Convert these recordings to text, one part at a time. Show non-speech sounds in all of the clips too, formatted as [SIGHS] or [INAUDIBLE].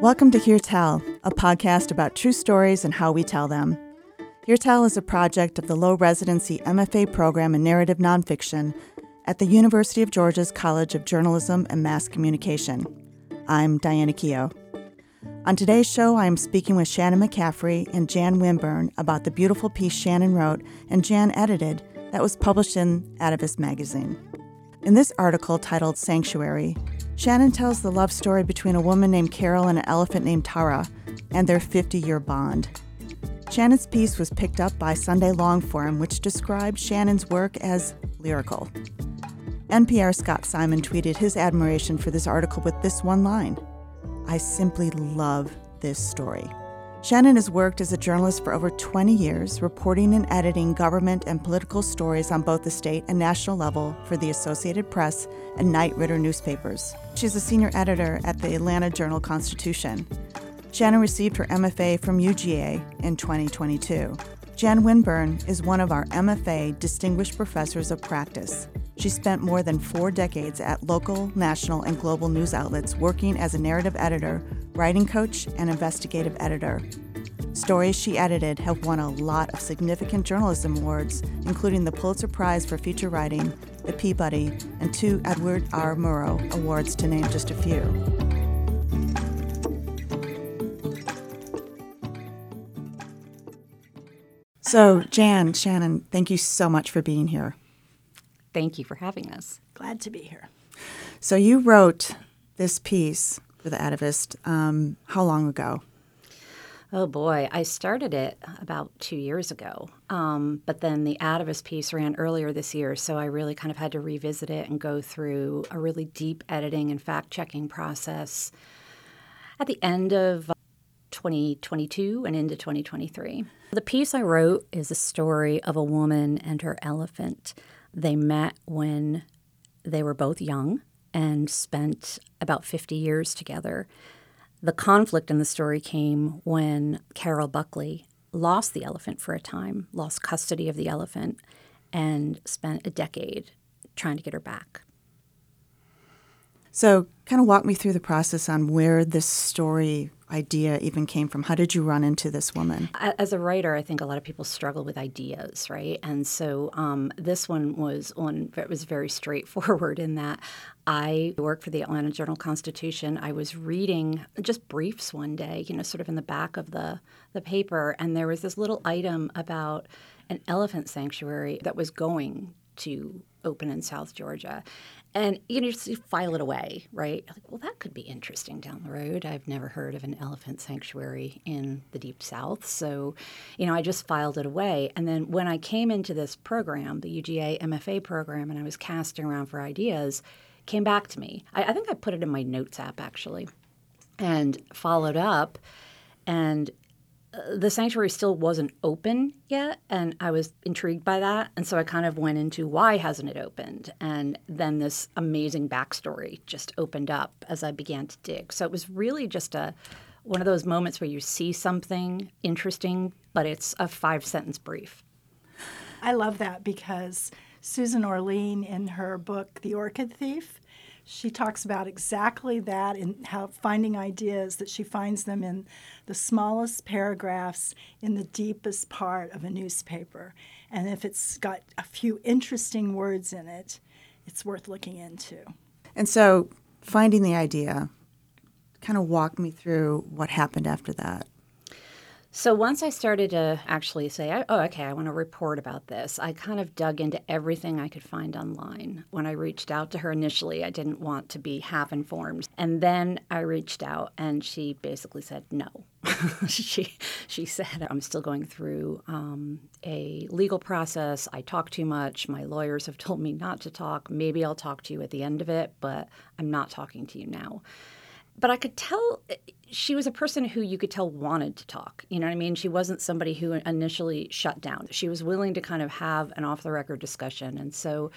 Welcome to Hear Tell, a podcast about true stories and how we tell them. Hear Tell is a project of the low residency MFA program in narrative nonfiction at the University of Georgia's College of Journalism and Mass Communication. I'm Diana Keogh. On today's show, I am speaking with Shannon McCaffrey and Jan Winburn about the beautiful piece Shannon wrote and Jan edited that was published in Atavist magazine. In this article titled Sanctuary, Shannon tells the love story between a woman named Carol and an elephant named Tarra and their 50 year bond. Shannon's piece was picked up by Sunday Longform, which described Shannon's work as lyrical. NPR Scott Simon tweeted his admiration for this article with this one line I simply love this story. Shannon has worked as a journalist for over 20 years, reporting and editing government and political stories on both the state and national level for the Associated Press and Knight Ridder newspapers. She's a senior editor at the Atlanta Journal Constitution. Shannon received her MFA from UGA in 2022. Jan Winburn is one of our MFA Distinguished Professors of Practice. She spent more than four decades at local, national, and global news outlets working as a narrative editor, writing coach, and investigative editor. Stories she edited have won a lot of significant journalism awards, including the Pulitzer Prize for Feature Writing, the Peabody, and two Edward R. Murrow Awards, to name just a few. So, Jan, Shannon, thank you so much for being here. Thank you for having us. Glad to be here. So, you wrote this piece for the Atavist um, how long ago? Oh boy, I started it about two years ago. Um, but then the Atavist piece ran earlier this year, so I really kind of had to revisit it and go through a really deep editing and fact checking process at the end of 2022 and into 2023. The piece I wrote is a story of a woman and her elephant. They met when they were both young and spent about 50 years together. The conflict in the story came when Carol Buckley lost the elephant for a time, lost custody of the elephant, and spent a decade trying to get her back. So, kind of walk me through the process on where this story idea even came from? How did you run into this woman? As a writer, I think a lot of people struggle with ideas, right? And so um, this one was one that was very straightforward in that I worked for the Atlanta Journal Constitution. I was reading just briefs one day, you know, sort of in the back of the the paper, and there was this little item about an elephant sanctuary that was going to open in South Georgia. And you know, just file it away, right? Like, well, that could be interesting down the road. I've never heard of an elephant sanctuary in the deep south, so you know, I just filed it away. And then when I came into this program, the UGA MFA program, and I was casting around for ideas, came back to me. I, I think I put it in my notes app actually, and followed up, and the sanctuary still wasn't open yet and i was intrigued by that and so i kind of went into why hasn't it opened? And then this amazing backstory just opened up as i began to dig. So it was really just a one of those moments where you see something interesting but it's a five sentence brief. I love that because susan orlean in her book the orchid thief she talks about exactly that and how finding ideas that she finds them in the smallest paragraphs in the deepest part of a newspaper. And if it's got a few interesting words in it, it's worth looking into. And so, finding the idea, kind of walk me through what happened after that. So once I started to actually say, oh, okay, I want to report about this, I kind of dug into everything I could find online. When I reached out to her initially, I didn't want to be half informed. And then I reached out and she basically said no. [LAUGHS] she, she said, I'm still going through um, a legal process. I talk too much. My lawyers have told me not to talk. Maybe I'll talk to you at the end of it, but I'm not talking to you now but I could tell eh, she was a person who you could tell wanted to talk. You know what I mean? She wasn't somebody who initially shut down. She was willing to kind of have an off the record discussion. And so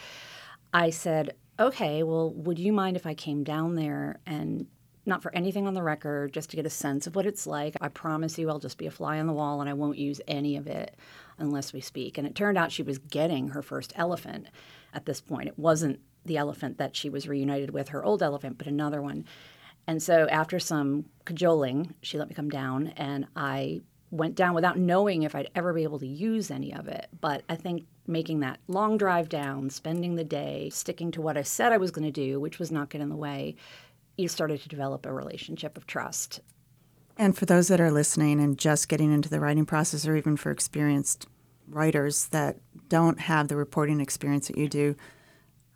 I said, okay, well, would you mind if I came down there and not for anything on the record, just to get a sense of what it's like. I promise you I'll just be a fly on the wall and I won't use any of it unless we speak. And it turned out she was getting her first elephant at this point. It wasn't the elephant that she was reunited with, her old elephant, but another one. And so after some cajoling, she let me come down and I went down without knowing if I'd ever be able to use any of it. But I think making that long drive down, spending the day, sticking to what I said I was going to do, which was not get in the way, you started to develop a relationship of trust. And for those that are listening and just getting into the writing process, or even for experienced writers that don't have the reporting experience that you do,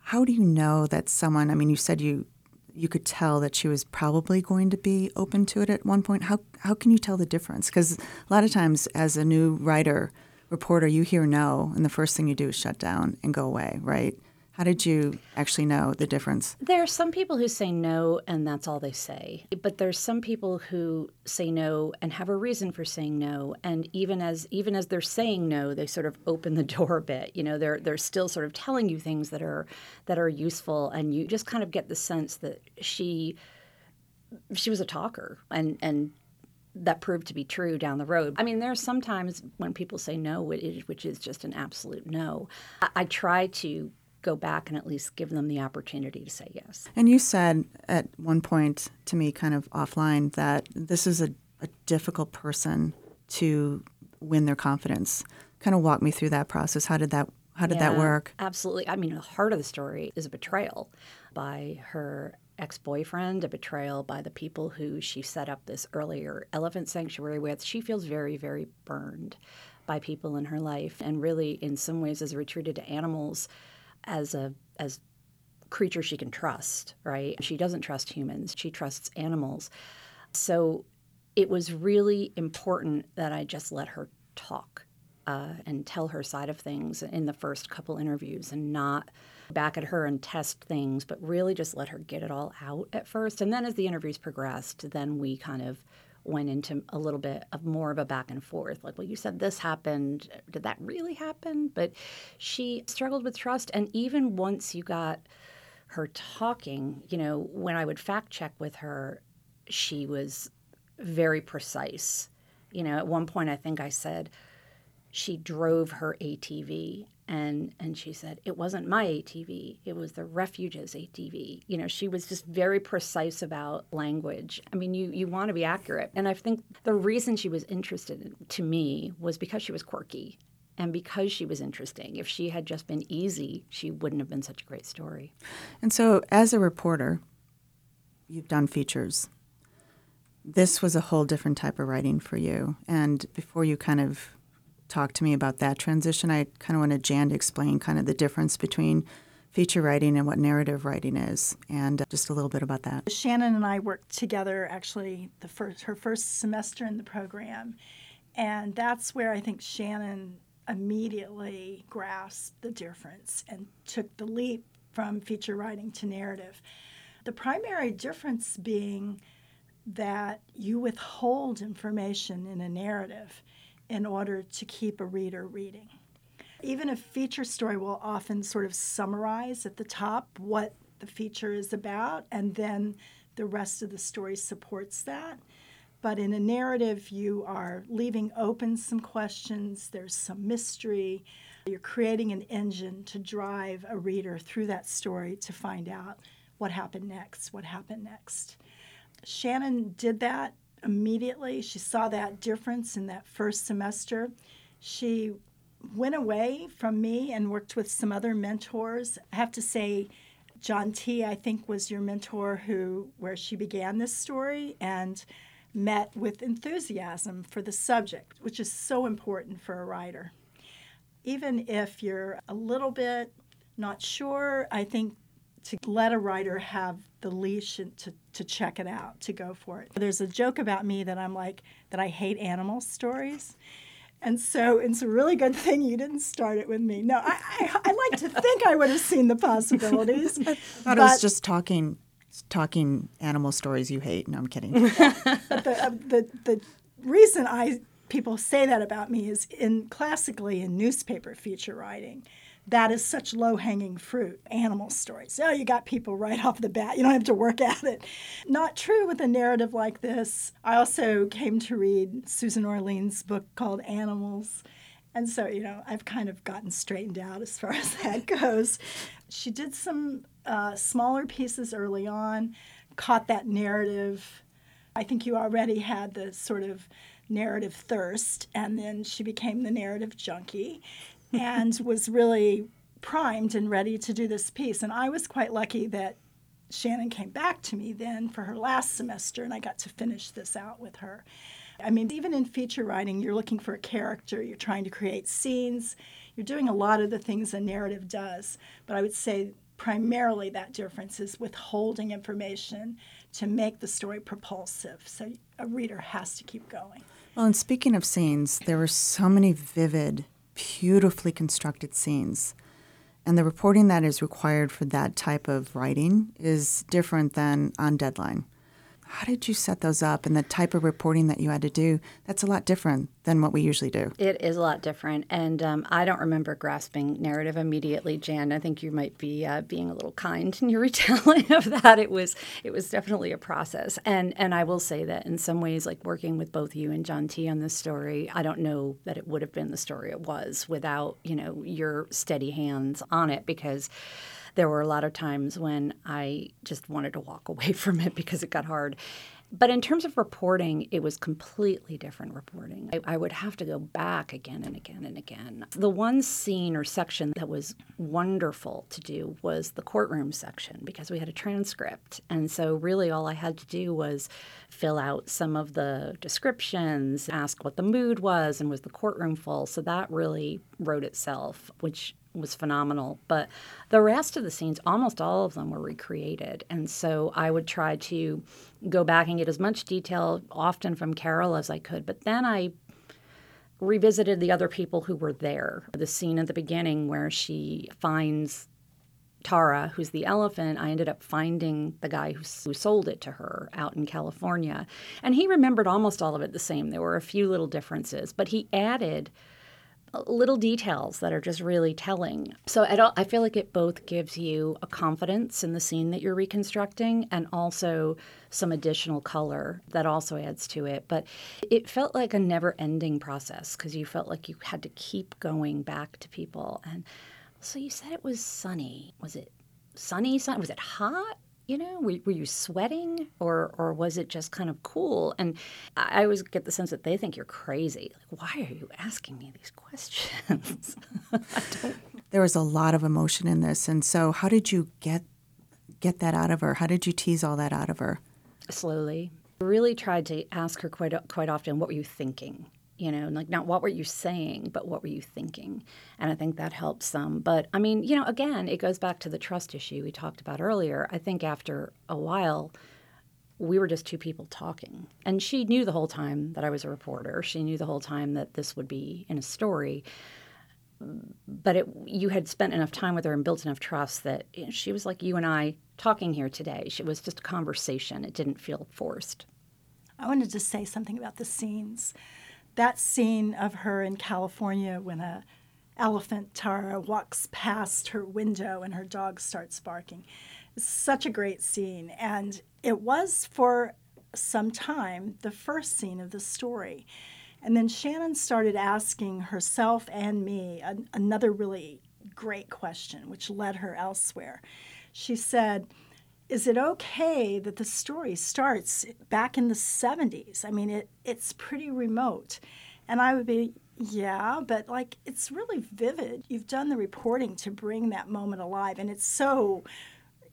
how do you know that someone? I mean, you said you you could tell that she was probably going to be open to it at one point. How how can you tell the difference? Because a lot of times, as a new writer reporter, you hear no, and the first thing you do is shut down and go away, right? How did you actually know the difference? There are some people who say no and that's all they say. But there's some people who say no and have a reason for saying no and even as even as they're saying no, they sort of open the [LAUGHS] door a bit. You know, they're they're still sort of telling you things that are that are useful and you just kind of get the sense that she she was a talker and and that proved to be true down the road. I mean, there's sometimes when people say no, which is just an absolute no. I, I try to go back and at least give them the opportunity to say yes. And you said at one point to me, kind of offline, that this is a, a difficult person to win their confidence. Kind of walk me through that process. How did that how did yeah, that work? Absolutely. I mean, the heart of the story is a betrayal by her ex boyfriend, a betrayal by the people who she set up this earlier elephant sanctuary with. She feels very, very burned by people in her life and really, in some ways, has retreated to animals as a as creature she can trust, right? She doesn't trust humans, she trusts animals. So it was really important that I just let her talk uh, and tell her side of things in the first couple interviews and not back at her and test things, but really just let her get it all out at first. And then as the interviews progressed, then we kind of went into a little bit of more of a back and forth like well you said this happened. Did that really happen? But she struggled with trust and even once you got her talking you know when i would fact check with her she was very precise. You know at one point i think i said she drove her atv and and she said it wasn't my ATV it was the refuge's ATV you know she was just very precise about language. I mean you you want to be accurate. And i think the reason she was interested in, to me was because she was quirky. And because she was interesting if she had just been easy she wouldn't have been such a great story. And so as a reporter you've done features. This was a whole different type of writing for you. And before you kind of talk to me about that transition. I kind of wanted Jan to explain kind of the difference between feature writing and what narrative writing is, and uh, just a little bit about that. Shannon and I worked together actually the first her first semester in the program, and that's where I think Shannon immediately grasped the difference and took the leap from feature writing to narrative. The primary difference being that you withhold information in a narrative in order to keep a reader reading. Even a feature story will often sort of summarize at the top what the feature is about, and then the rest of the story supports that. But in a narrative, you are leaving open some questions, there's some mystery. You're creating an engine to drive a reader through that story to find out what happened next, what happened next. Shannon did that immediately. She saw that difference in that first semester. She went away from me and worked with some other mentors. I have to say, John T, I think, was your mentor who where she began this story and met with enthusiasm for the subject, which is so important for a writer. Even if you're a little bit not sure, I think to let a writer have the leash and to, to check it out, to go for it. There's a joke about me that I'm like, that I hate animal stories. And so it's a really good thing you didn't start it with me. No, I, I, I like to think I would have seen the possibilities. [LAUGHS] I thought it was just talking talking animal stories you hate. No, I'm kidding. [LAUGHS] but the, uh, the, the reason I people say that about me is in classically in newspaper feature writing that is such low hanging fruit, animal stories. Oh, you got people right off the bat. You don't have to work [LAUGHS] at it. Not true with a narrative like this. I also came to read Susan Orlean's book called Animals. And so, you know, I've kind of gotten straightened out as far [LAUGHS] as that goes. She did some uh, smaller pieces early on, caught that narrative. I think you already had the sort of narrative thirst, and then she became the narrative junkie and was really primed and ready to do this piece. And I was quite lucky that Shannon came back to me then for her last semester, and I got to finish this out with her. I mean, even in feature writing, you're looking for a character, you're trying to create scenes, you're doing a lot of the things a narrative does. But I would say primarily that difference is withholding information to make the story propulsive. So a reader has to keep going. Well, and speaking of scenes, there were so many vivid, beautifully constructed scenes. And the reporting that is required for that type of writing is different than on deadline. How did you set those up and the type of reporting that you had to do? That's a lot different than what we usually do. It is a lot different. And um, I don't remember grasping narrative immediately, Jan. I think you might be uh, being a little kind [LAUGHS] in your retelling of that. It was it was definitely a process. And and I will say that in some ways, like working with both you and John T on this story, I don't know that it would have been the story it was without, you know, your steady hands on it because there were a lot of times when I just wanted to walk [LAUGHS] away from it because it got hard. But in terms of reporting, it was completely different reporting. I, I, would have to go back again and again and again. The one scene or section that was wonderful to do was the courtroom section because we had a transcript. And so, really, all I had to do was fill out some of the descriptions, ask what the mood was, and was the courtroom full. So, that really wrote itself, which was phenomenal. But the rest of the scenes, almost all of them were recreated. And so I would try to go back and get as much detail, often from Carol, as I could. But then I revisited the other people who were there. The scene at the beginning where she finds Tarra, who's the elephant, I ended up finding the guy who, who, sold it to her out in California. And he remembered almost all of it the same. There were a few little differences, but he added little details that are just really telling. So I, I feel like it both gives you a confidence in the scene that you're reconstructing and also some additional color that also adds to it. But it felt like a never ending process because you felt like you had to keep going back to people. And so you said it was sunny. Was it sunny? Sun? Was it hot? You know were, were, you sweating or or was it just kind of cool? And i always get the sense that they think you're crazy. Like why are you asking me these questions? [LAUGHS] There was a lot of emotion in this. And so how did you get get that out of her? How did you tease all that out of her? Slowly. Really tried to ask her quite quite often what were you thinking you know, like not what were you saying, but what were you thinking? And I think that helps some. But I mean, you know, again, it goes back to the trust issue we talked about earlier. I think after a while, we were just two people talking. And she knew the whole time that I was a reporter. She knew the whole time that this would be in a story. But it, you had spent enough time with her and built enough trust that she was like you and I talking here today. It was just a conversation. It didn't feel forced. I wanted to say something about the scenes that scene of her in California when a elephant Tarra walks past her window and her dog starts barking. Such a great scene. And it was for some time the first scene of the story. And then Shannon started asking herself and me an, another really great question, which led her elsewhere. She said, is it okay that the story starts back in the 70s? I mean, it, it's pretty remote. And I would be, yeah, but like it's really vivid. You've done the reporting to bring that moment alive, and it's so,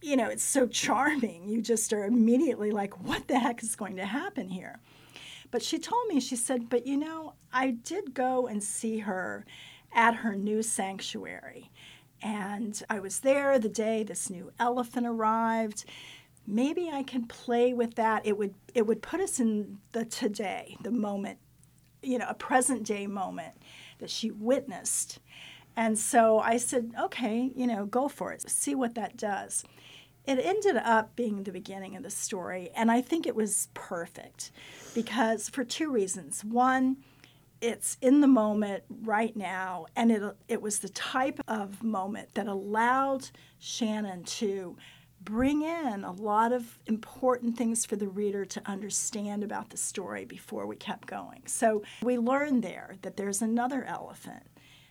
you know, it's so charming. You just are immediately like, what the heck is going to happen here? But she told me, she said, but you know, I did go and see her at her new sanctuary. And I was there the day this new elephant arrived. Maybe I can play with that. It would it would put us in the today, the moment, you know, a present day moment that she witnessed. And so I said, okay, you know, go for it. See what that does. It ended up being the beginning of the story, and I think it was perfect because for two reasons. One, it's in the moment right now and it it was the type of moment that allowed Shannon to bring in a lot of important things for the reader to understand about the story before we kept going. So we learned there that there's another elephant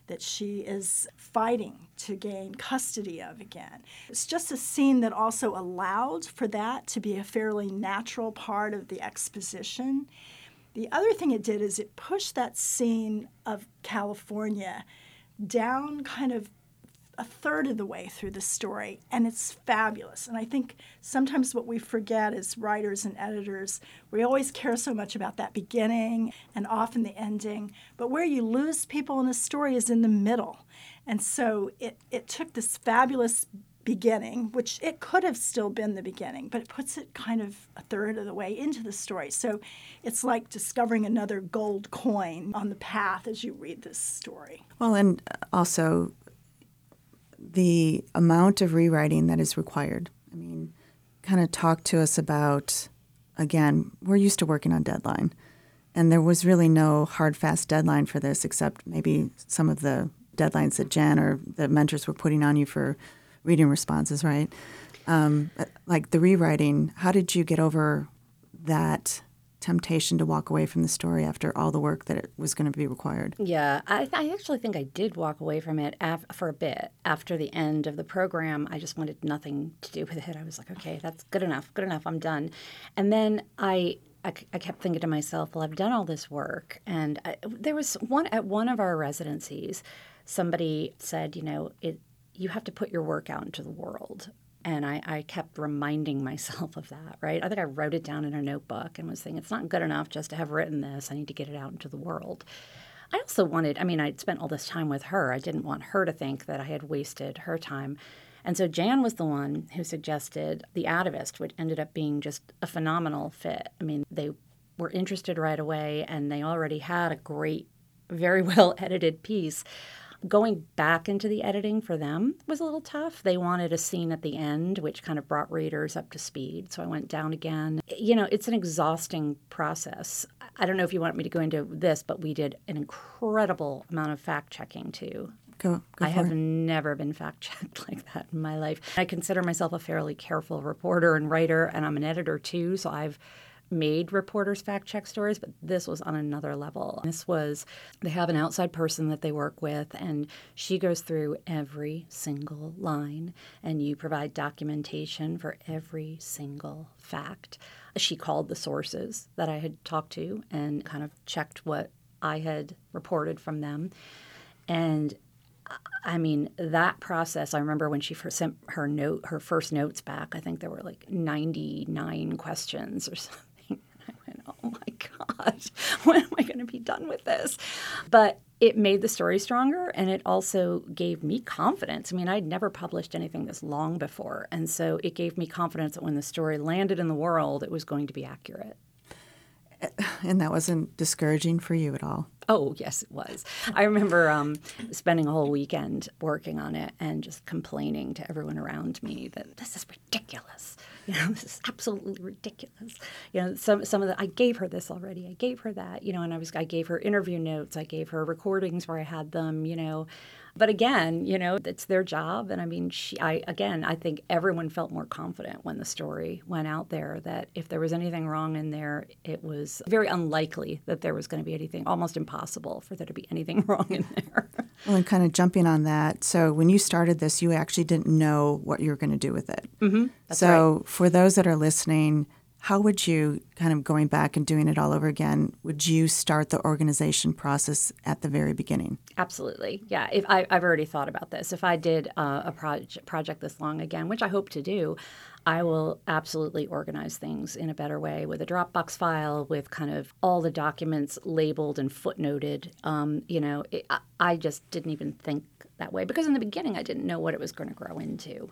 that she is fighting to gain custody of again. It's just a scene that also allowed for that to be a fairly natural part of the exposition. The other thing it did is it pushed that scene of California down kind of a third of the way through the story, and it's fabulous. And I think sometimes what we forget as writers and editors, we always care so much about that beginning and often the ending, but where you lose people in a story is in the middle. And so it, it took this fabulous beginning, which it could have still been the beginning, but it puts it kind of a third of the way into the story. So it's like discovering another gold coin on the path as you read this story. Well, and also the amount of rewriting that is required. I mean, kind of talk to us about, again, we're used to working on deadline. And there was really no hard, fast deadline for this, except maybe some of the deadlines that Jan or the mentors were putting on you for reading responses, right? Um, like the rewriting, how did you get over that temptation to walk away from the story after all the work that it was going to be required. Yeah, I, I actually think I did walk away from it af- for a bit after the end of the program. I just wanted nothing to do with it. I was like, okay, that's good enough, good enough, I'm done. And then I I, I, kept thinking to myself, well, I've done all this work. And I, there was one at one of our residencies, somebody said, you know, it, you have to put your work out into the world. And I, I, kept reminding [LAUGHS] myself of that, right? I think I wrote it down in a notebook and was saying, it's not good enough just to have written this. I need to get it out into the world. I also wanted, I mean, I'd spent all this time with her. I didn't want her to think that I had wasted her time. And so Jan was the one who suggested The Atavist, which ended up being just a phenomenal fit. I mean, they were interested right away and they already had a great, very [LAUGHS] well edited piece Going back into the editing for them was a little tough. They wanted a scene at the end, which kind of brought readers up to speed. So I went down again. You know, it's an exhausting process. I don't know if you want me to go into this, but we did an incredible amount of fact checking too. Go, go I have it. never been fact checked [LAUGHS] like that in my life. I consider myself a fairly careful reporter and writer, and I'm an editor too. So I've made reporters fact check stories, but this was on another level. This was, they have an outside person that they work with, and she goes through every single line, and you provide documentation for every single fact. She called the sources that I had talked to and kind of checked what I had reported from them. And I mean, that process, I remember when she first sent her note, her first notes back, I think there were like 99 questions or [LAUGHS] something God, [LAUGHS] when am I going to be done with this? But it made the story stronger and it also gave me confidence. I mean, I'd never published anything this long before. And so it gave me confidence that when the story landed in the world, it was going to be accurate. [SIGHS] And that wasn't discouraging for you at all? Oh, yes, it was. I remember um, spending a whole weekend working on it and just complaining to everyone around me that this is ridiculous. [LAUGHS] You know, this is absolutely ridiculous. You know, some some of the I gave her this already. I gave her that. You know, and I was I gave her interview notes. I gave her recordings where I had them. You know, but again, you know, it's their job. And I mean, she, I, again, I think everyone felt more confident when the story went out there that if there was anything wrong in there, it was very unlikely that there was going to be anything, almost impossible for there to be anything [LAUGHS] wrong in there. well, and kind of jumping on that. So when you started this, you actually didn't know what you were going to do with it. Mm-hmm. so right. for those that are listening, how would you kind of going back and doing it all over again would you start the organization process at the very beginning? Absolutely. Yeah if I, have already thought about this. If i did uh, a project this long again which i hope to do i will absolutely organize things in a better way with a dropbox file with kind of all the documents labeled and footnoted. Um, you know it, I, I just didn't even think that way because in the beginning i didn't know what it was going to grow into.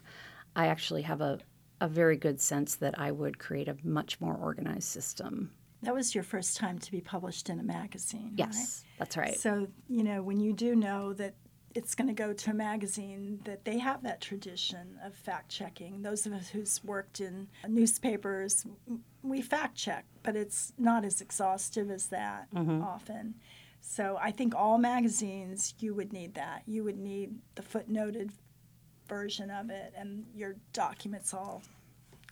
I actually have a, a very good sense that I would create a much more organized system. That was your first time to be published in a magazine. Yes, right? that's right. So, you know, when you do know that it's going to go to a magazine, that they have that tradition of fact checking. Those of us who's worked in newspapers, we fact check, but it's not as exhaustive as that mm-hmm. often. So I think all magazines, you would need that. You would need the footnoted version of it and your documents all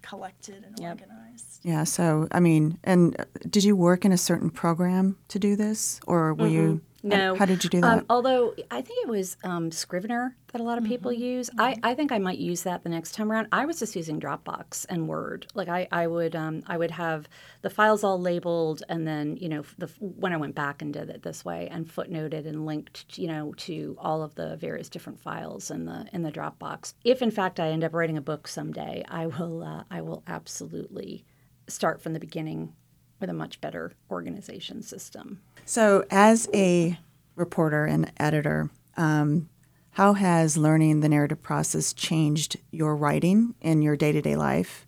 collected and yep. organized. Yeah, so I mean, and uh, did you work in a certain program to do this or were mm-hmm. you No. How, did you do that? Um, although I think it was um, Scrivener that a lot of people Mm-hmm. use. I, I think I might use that the next time around. I was just using Dropbox and Word. Like I, I would um, I would have the files all labeled, and then you know the when I went back and did it this way and footnoted and linked you know to all of the various different files in the in the Dropbox. If in fact I end up writing a book someday, I will uh, I will absolutely start from the beginning with a much better organization system. So, as a reporter and editor, um, how has learning the narrative process changed your writing in your day to day life,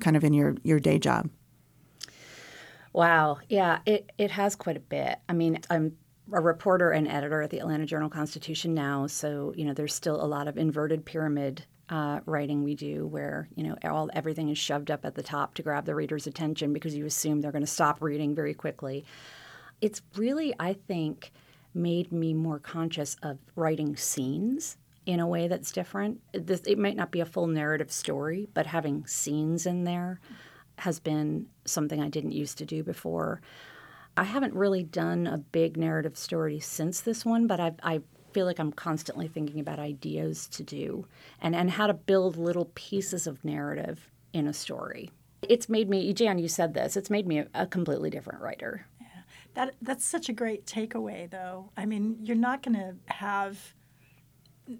kind of in your, your day job? Wow. Yeah, it, it has quite a bit. I mean, I'm a reporter and editor at the Atlanta Journal Constitution now, so you know there's still a lot of inverted pyramid uh, writing we do, where you know all everything is shoved up at the top to grab the reader's attention because you assume they're going to stop reading very quickly. It's really, I think, made me more conscious of writing scenes in a way that's different. This, it might not be a full narrative story, but having scenes in there has been something I didn't used to do before. I haven't really done a big narrative story since this one, but I've, I feel like I'm constantly thinking about ideas to do and, and how to build little pieces of narrative in a story. It's made me, Jan, you said this, it's made me a, a completely different writer. Yeah. That that's such a great takeaway, though. I mean, you're not going to have.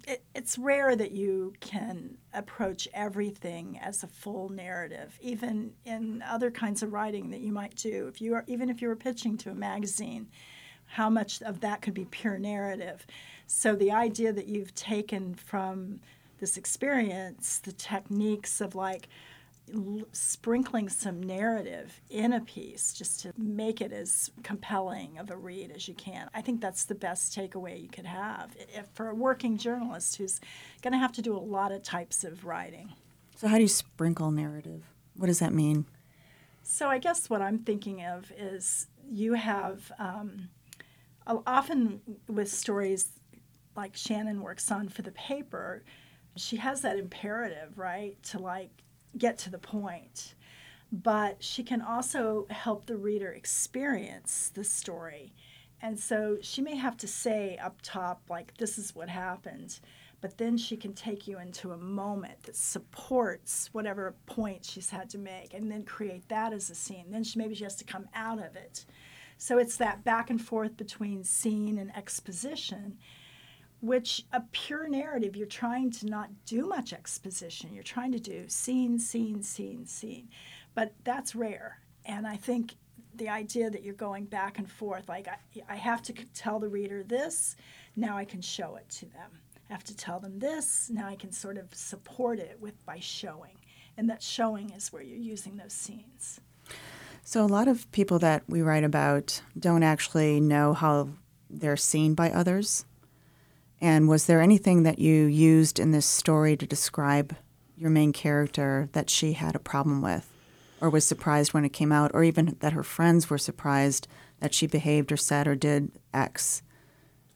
It, it's rare that you can approach everything as a full narrative, even in other kinds of writing that you might do. If you are, even if you were pitching to a magazine, how much of that could be pure narrative? So the idea that you've taken from this experience, the techniques of like l- sprinkling some narrative in a piece just to make it as compelling of a read as you can. I think that's the best takeaway you could have if, for a working journalist who's going to have to do a lot of types of writing. So, how do you sprinkle narrative? What does that mean? So I guess what I'm thinking of is you have um, often with stories like Shannon works on for the paper, she has that imperative, right, to like get to the point. But she can also help the reader experience the story. And so she may have to say up top, like, this is what happened. But then she can take you into a moment that supports whatever point she's had to make and then create that as a scene. Then she, maybe she has to come out of it. So it's that back and forth between scene and exposition, which a pure narrative, you're trying to not do much exposition. You're trying to do scene, scene, scene, scene. But that's rare. And I think the idea that you're going back and forth, like I, I have to tell the reader this, now I can show it to them. I have to tell them this, now I can sort of support it with by showing. And that showing is where you're using those scenes. So, a lot of people that we write about don't actually know how they're seen by others. And was there anything that you used in this story to describe your main character that she had a problem with, or was surprised when it came out, or even that her friends were surprised that she behaved or said or did X?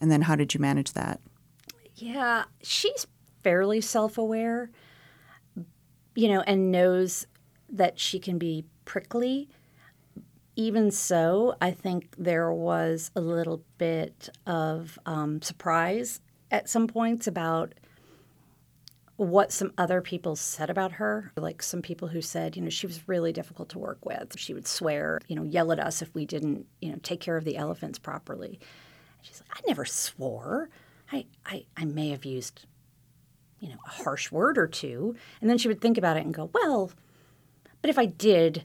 And then, how did you manage that? Yeah, she's fairly self aware, you know, and knows that she can be prickly. Even so, I think there was a little bit of um, surprise at some points about what some other people said about her. Like some people who said, you know, she was really difficult to work with. She would swear, you know, yell at us if we didn't, you know, take care of the elephants properly. She's like, I never swore. I, I, I may have used, you know, a harsh word or two. And then she would think about it and go, well, but if I did,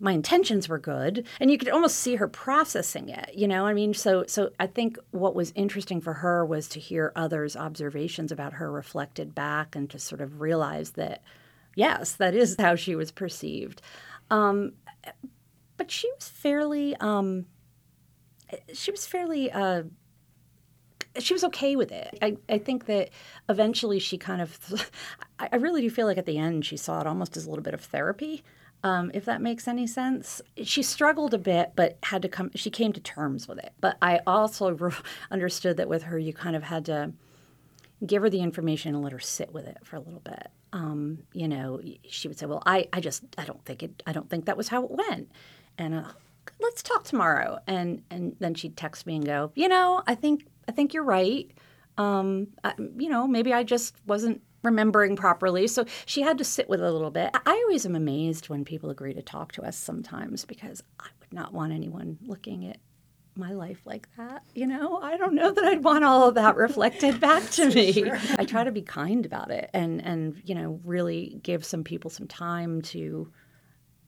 my intentions were good. And you could almost see her processing it, you know? I mean, so so I think what was interesting for her was to hear others' observations about her reflected back and to sort of realize that, yes, that is how she was perceived. Um, but she was fairly um, she was fairly uh, she was okay with it. I, I think that eventually she kind of, [LAUGHS] I really do feel like at the end she saw it almost as a little bit of therapy, um, if that makes any sense. She struggled a bit, but had to come, she came to terms with it. But I also [LAUGHS] re- understood that with her, you kind of had to give her the information and let her sit with it for a little bit. Um, you know, she would say, well, I, I just, I don't think it, I don't think that was how it went. And uh, let's talk tomorrow. And and then she'd text me and go, you know, I think I think you're right. Um, I, you know, maybe I just wasn't remembering properly. So she had to sit with it a little bit. I always am amazed when people agree to talk to us sometimes because I would not want anyone looking at my life like that. You know, I don't know that I'd want all of that reflected [LAUGHS] back to me. Sure. I try to be kind about it and and you know really give some people some time to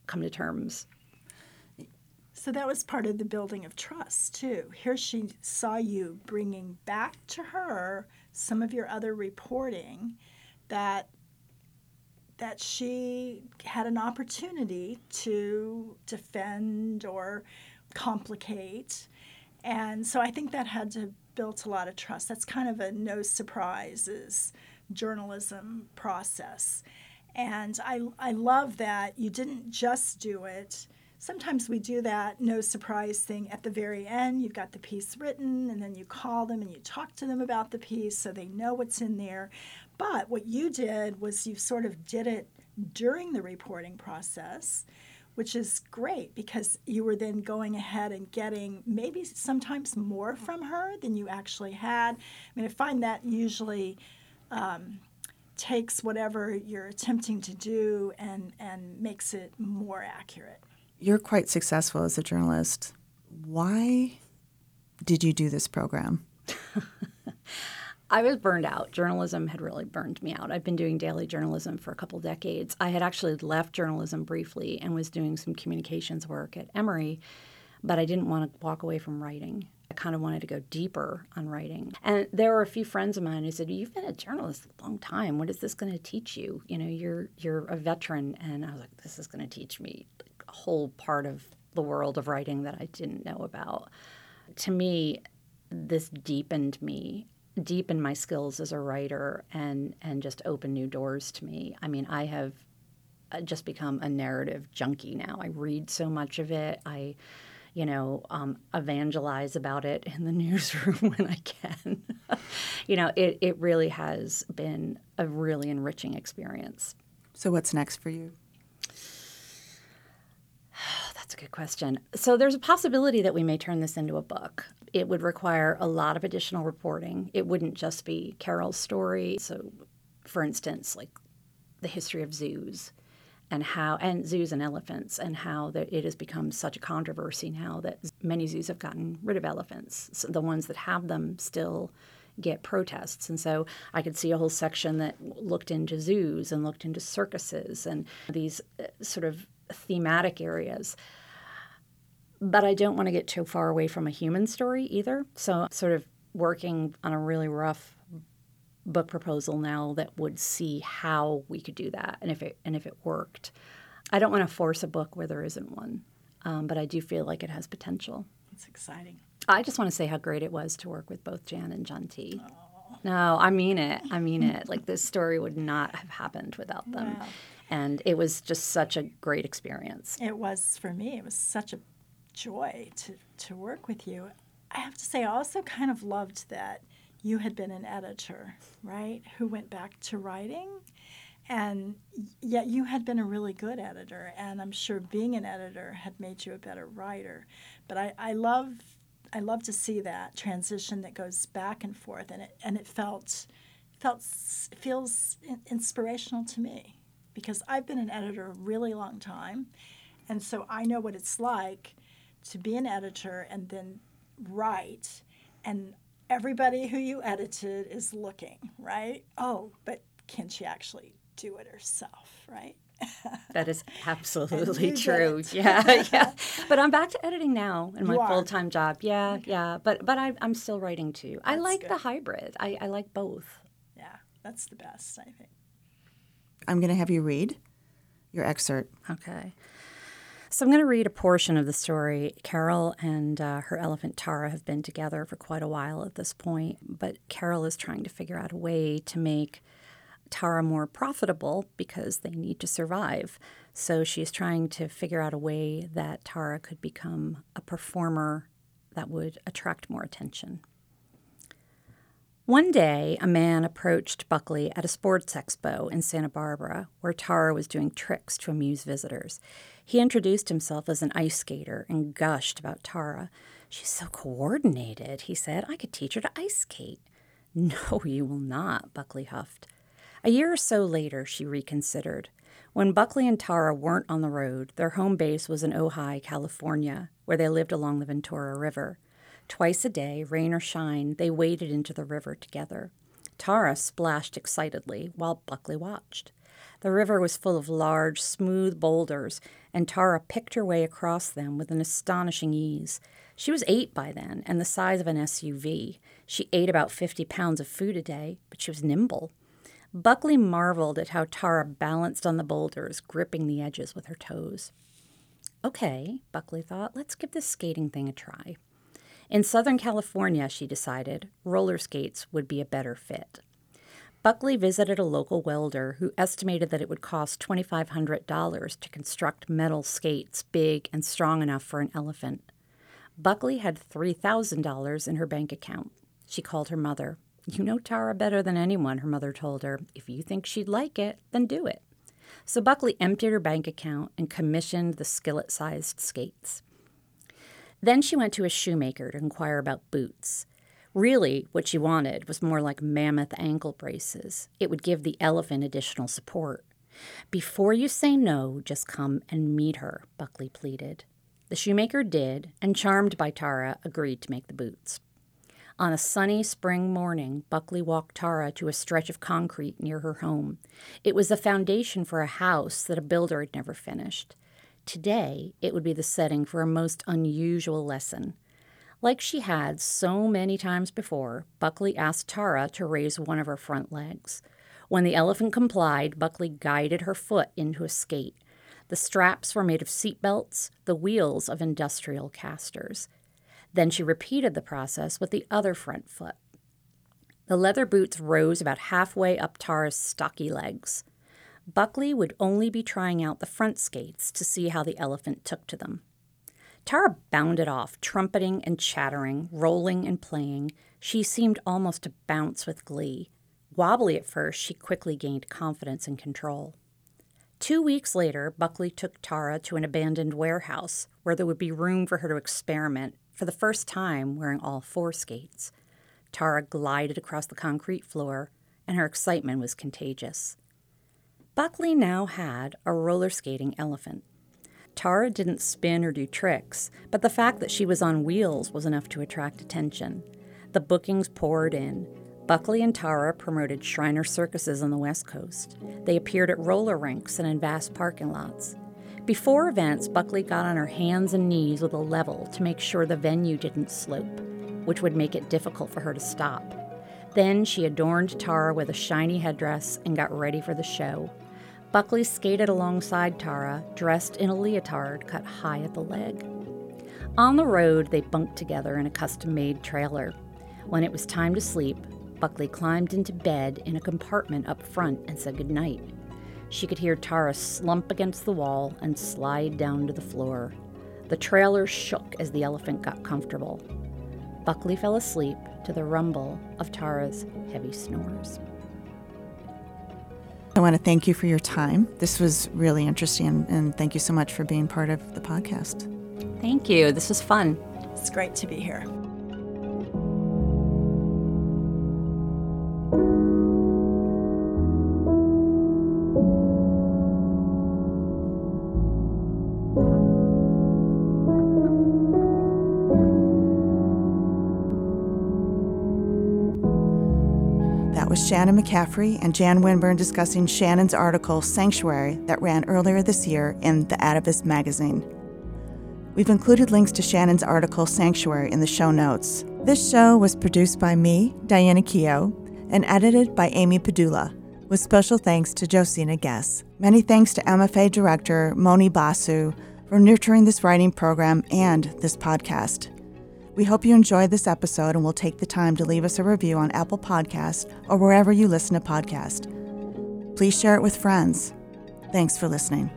come to terms. So that was part of the building of trust too. Here she saw you bringing back to her some of your other reporting that that she had an opportunity to defend or complicate. And so I think that had to build a lot of trust. That's kind of a no surprises journalism process. And I, I love that you didn't just do it. Sometimes we do that no surprise thing at the very end. You've got the piece written, and then you call them and you talk to them about the piece so they know what's in there. But what you did was you sort of did it during the reporting process which is great because you were then going ahead and getting maybe sometimes more from her than you actually had. I mean, I find that usually um, takes whatever you're attempting to do and, and makes it more accurate. You're quite successful as a journalist. Why did you do this program? [LAUGHS] I was burned out. Journalism had really burned me out. I've been doing daily journalism for a couple decades. I had actually left journalism briefly and was doing some communications work at Emory, but I didn't want to walk away from writing. I kind of wanted to go deeper on writing. And there were a few friends of mine who said, "You've been a journalist a long time. What is this going to teach you? You know, you're you're a veteran." And I was like, "This is going to teach me a whole part of the world of writing that I didn't know about." To me, this deepened me deepen my skills as a writer and and just open new doors to me. I mean, I have uh, just become a narrative junkie now. I read so much of it. I you know, um, evangelize about it in the [LAUGHS] newsroom when I can. [LAUGHS] you know, it, it really has been a really enriching experience. So, what's next for you? That's a good question. So, there's a possibility that we may turn this into a book it would require a lot of additional reporting. It wouldn't just be Carol's story. So, for instance, like the history of zoos and how and zoos and elephants and how it has become such a controversy now that many zoos have gotten rid of elephants. So the ones that have them still get protests. And so I could see a whole section that looked into zoos and looked into circuses and these uh, sort of thematic areas but I don't want to get too far away from a human story either. So, sort of working on a really rough book proposal now that would see how we could do that and if it and if it worked. I don't want to force a book where there isn't one, um, but I do feel like it has potential. It's exciting. I just want to say how great it was to work with both Jan and John T. Oh. No, I mean it. I mean it. Like this story would not have happened without them. Wow. And it was just such a great experience. It was for me. It was such a joy to, to work with you. I have to say, I also kind of loved that you had been an editor, right, who went back to writing. And yet you had been a really good editor, and I'm sure being an editor had made you a better writer. But I, I love I love to see that transition that goes back and forth, and it and it felt felt feels inspirational to me because I've been an editor a really long time, and so I know what it's like to be an editor and then write and everybody who you edited is looking right oh but can she actually do it herself right [LAUGHS] that is absolutely true. [LAUGHS] Yeah, yeah. [LAUGHS] But I'm back to editing now in my full time job. Yeah, okay. yeah. But but I, am still writing too. That's I like good. the hybrid. I, I like both. Yeah, that's the best. I think. I'm going to have you read your excerpt. Okay. So I'm going to read a portion of the story. Carol and uh, her elephant Tarra have been together for quite a while at this point, but Carol is trying to figure out a way to make Tarra more profitable because they need to survive. So she's trying to figure out a way that Tarra could become a performer that would attract more attention. One day, a man approached Buckley at a sports expo in Santa Barbara, where Tarra was doing tricks to amuse visitors. He introduced himself as an ice skater and gushed about Tarra. She's so coordinated, he said. I could teach her to ice skate. [LAUGHS] No, you will not, Buckley huffed. A year or so later, she reconsidered. When Buckley and Tarra weren't on the road, their home base was in Ojai, California, where they lived along the Ventura River. Twice a day, rain or shine, they waded into the river together. Tarra splashed excitedly while Buckley watched. The river was full of large, smooth boulders, and Tarra picked her way across them with an astonishing ease. She was eight by then and the size of an SUV. She ate about 50 pounds of food a day, but she was nimble. Buckley marveled at how Tarra balanced on the boulders, gripping the edges with her toes. Okay, Buckley thought, let's give this skating thing a try. In Southern California, she decided, roller skates would be a better fit. Buckley visited a local welder who estimated that it would cost $2,500 to construct metal skates big and strong enough for an elephant. Buckley had $3,000 in her bank account. She called her mother. You know Tarra better than anyone, her mother told her. If you think she'd like it, then do it. So Buckley emptied her bank account and commissioned the skillet sized skates. Then she went to a shoemaker to inquire about boots. Really, what she wanted was more like mammoth ankle braces. It would give the elephant additional support. Before you say no, just come and meet her, Buckley pleaded. The shoemaker did, and charmed by Tarra, agreed to make the boots. On a sunny spring morning, Buckley walked Tarra to a stretch of concrete near her home. It was the foundation for a house that a builder had never finished. Today, it would be the setting for a most unusual lesson. Like she had so many times before, Buckley asked Tarra to raise one of her front legs. When the elephant complied, Buckley guided her foot into a skate. The straps were made of seat belts, the wheels of industrial casters. Then she repeated the process with the other front foot. The leather boots rose about halfway up Tarra's stocky legs. Buckley would only be trying out the front skates to see how the elephant took to them. Tarra bounded off, trumpeting and chattering, rolling and playing. She seemed almost to bounce with glee. Wobbly at first, she quickly gained confidence and control. Two weeks later, Buckley took Tarra to an abandoned warehouse where there would be room for her to experiment for the first time wearing all four skates. Tarra glided across the concrete floor, and her excitement was contagious. Buckley now had a roller skating elephant. Tarra didn't spin or do tricks, but the fact that she was on wheels was enough to attract attention. The bookings poured in. Buckley and Tarra promoted Shriner circuses on the West Coast. They appeared at roller rinks and in vast parking lots. Before events, Buckley got on her hands and knees with a level to make sure the venue didn't slope, which would make it difficult for her to stop. Then she adorned Tarra with a shiny headdress and got ready for the show. Buckley skated alongside Tarra, dressed in a leotard cut high at the leg. On the road, they bunked together in a custom made trailer. When it was time to sleep, Buckley climbed into bed in a compartment up front and said goodnight. She could hear Tarra slump against the wall and slide down to the floor. The trailer shook as the elephant got comfortable. Buckley fell asleep to the rumble of Tarra's heavy snores. I want to thank you for your time. This was really interesting, and thank you so much for being part of the podcast. Thank you. This was fun. It's great to be here. Shannon McCaffrey and Jan Winburn discussing Shannon's article Sanctuary that ran earlier this year in the Atavist magazine. We've included links to Shannon's article Sanctuary in the show notes. This show was produced by me, Diana Keogh, and edited by Amy Padula, with special thanks to Josina Guess. Many thanks to MFA Director Moni Basu for nurturing this writing program and this podcast. We hope you enjoyed this episode and will take the time to leave us a review on Apple Podcast or wherever you listen to podcasts. Please share it with friends. Thanks for listening.